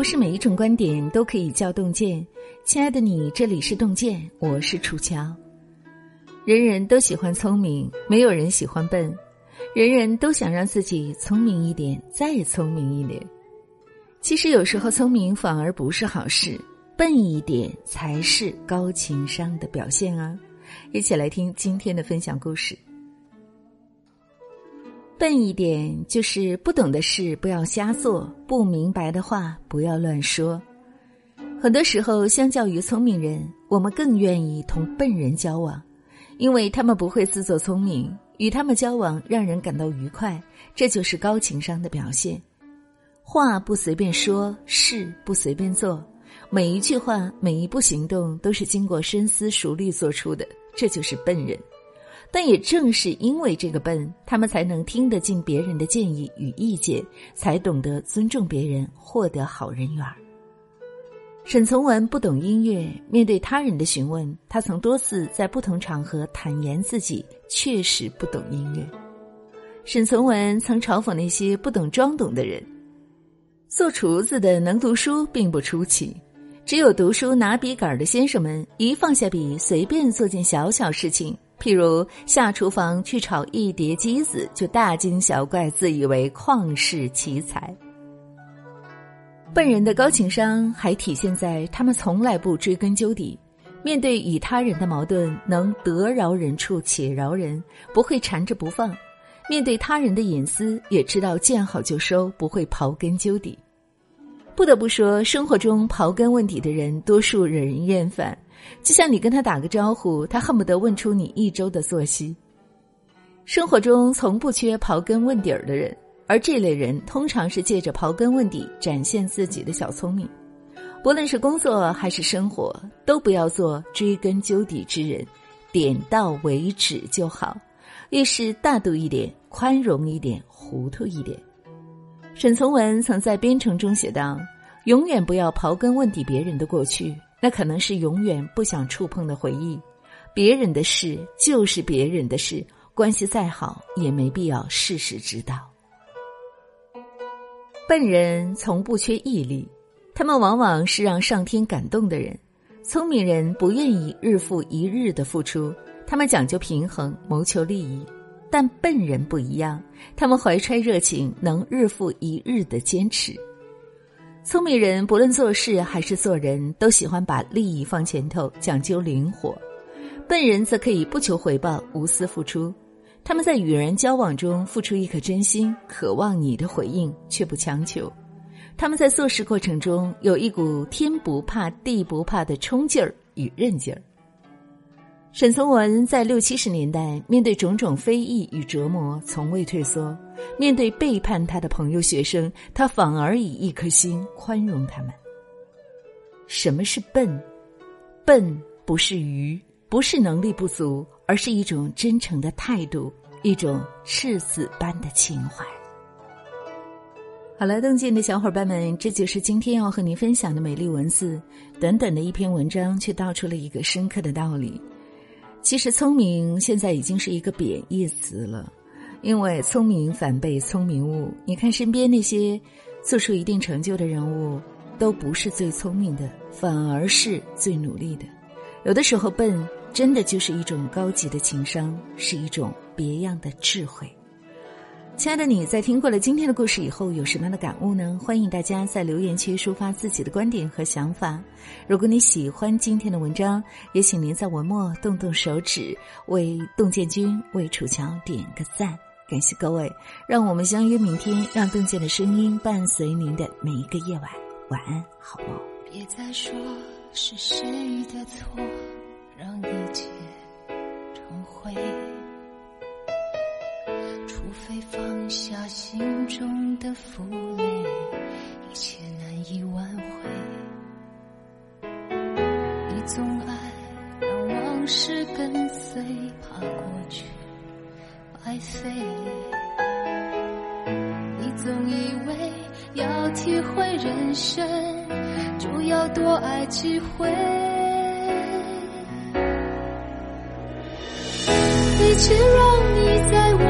不是每一种观点都可以叫洞见。亲爱的你，这里是洞见，我是楚乔。人人都喜欢聪明，没有人喜欢笨。人人都想让自己聪明一点，再聪明一点。其实有时候聪明反而不是好事，笨一点才是高情商的表现啊！一起来听今天的分享故事。笨一点就是不懂的事不要瞎做，不明白的话不要乱说。很多时候，相较于聪明人，我们更愿意同笨人交往，因为他们不会自作聪明，与他们交往让人感到愉快，这就是高情商的表现。话不随便说，事不随便做，每一句话、每一步行动都是经过深思熟虑做出的，这就是笨人。但也正是因为这个笨，他们才能听得进别人的建议与意见，才懂得尊重别人，获得好人缘。沈从文不懂音乐，面对他人的询问，他曾多次在不同场合坦言自己确实不懂音乐。沈从文曾嘲讽那些不懂装懂的人：做厨子的能读书并不出奇，只有读书拿笔杆的先生们，一放下笔，随便做件小小事情。譬如下厨房去炒一碟鸡子，就大惊小怪，自以为旷世奇才。笨人的高情商还体现在他们从来不追根究底，面对与他人的矛盾，能得饶人处且饶人，不会缠着不放；面对他人的隐私，也知道见好就收，不会刨根究底。不得不说，生活中刨根问底的人，多数惹人厌烦。就像你跟他打个招呼，他恨不得问出你一周的作息。生活中从不缺刨根问底儿的人，而这类人通常是借着刨根问底展现自己的小聪明。不论是工作还是生活，都不要做追根究底之人，点到为止就好。遇事大度一点，宽容一点，糊涂一点。沈从文曾在《编程》中写道：“永远不要刨根问底别人的过去。”那可能是永远不想触碰的回忆，别人的事就是别人的事，关系再好也没必要事事知道。笨人从不缺毅力，他们往往是让上天感动的人；聪明人不愿意日复一日的付出，他们讲究平衡，谋求利益。但笨人不一样，他们怀揣热情，能日复一日的坚持。聪明人不论做事还是做人，都喜欢把利益放前头，讲究灵活；笨人则可以不求回报，无私付出。他们在与人交往中付出一颗真心，渴望你的回应，却不强求。他们在做事过程中有一股天不怕地不怕的冲劲儿与韧劲儿。沈从文在六七十年代，面对种种非议与折磨，从未退缩；面对背叛他的朋友、学生，他反而以一颗心宽容他们。什么是笨？笨不是愚，不是能力不足，而是一种真诚的态度，一种赤子般的情怀。好了，邓健的小伙伴们，这就是今天要和您分享的美丽文字。短短的一篇文章，却道出了一个深刻的道理。其实聪明现在已经是一个贬义词了，因为聪明反被聪明误。你看身边那些做出一定成就的人物，都不是最聪明的，反而是最努力的。有的时候笨，真的就是一种高级的情商，是一种别样的智慧。亲爱的你在听过了今天的故事以后有什么样的感悟呢？欢迎大家在留言区抒发自己的观点和想法。如果你喜欢今天的文章，也请您在文末动动手指为洞见君、为楚乔点个赞，感谢各位。让我们相约明天，让洞见的声音伴随您的每一个夜晚。晚安，好梦。别再说是谁的错，让一切重回。除非放下心中的负累，一切难以挽回。你总爱让往事跟随，怕过去白费。你总以为要体会人生，就要多爱几回。一切让你在我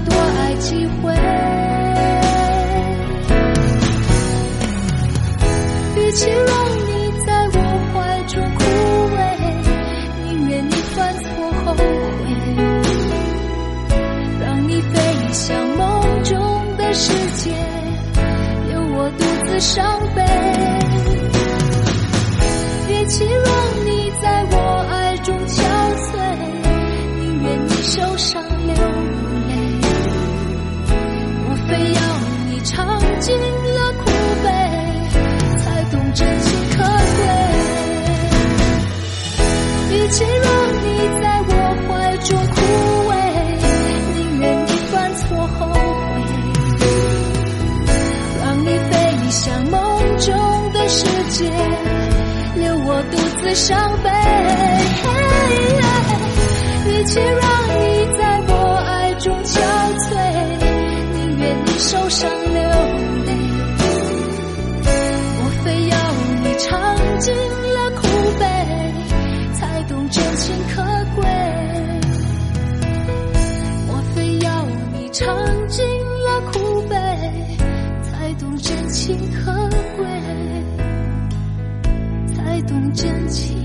多爱几回。与其让你在我怀中枯萎，宁愿你犯错后悔，让你飞向梦中的世界，留我独自伤悲。与其伤悲。一切让你在我爱中憔悴。宁愿你受伤动真情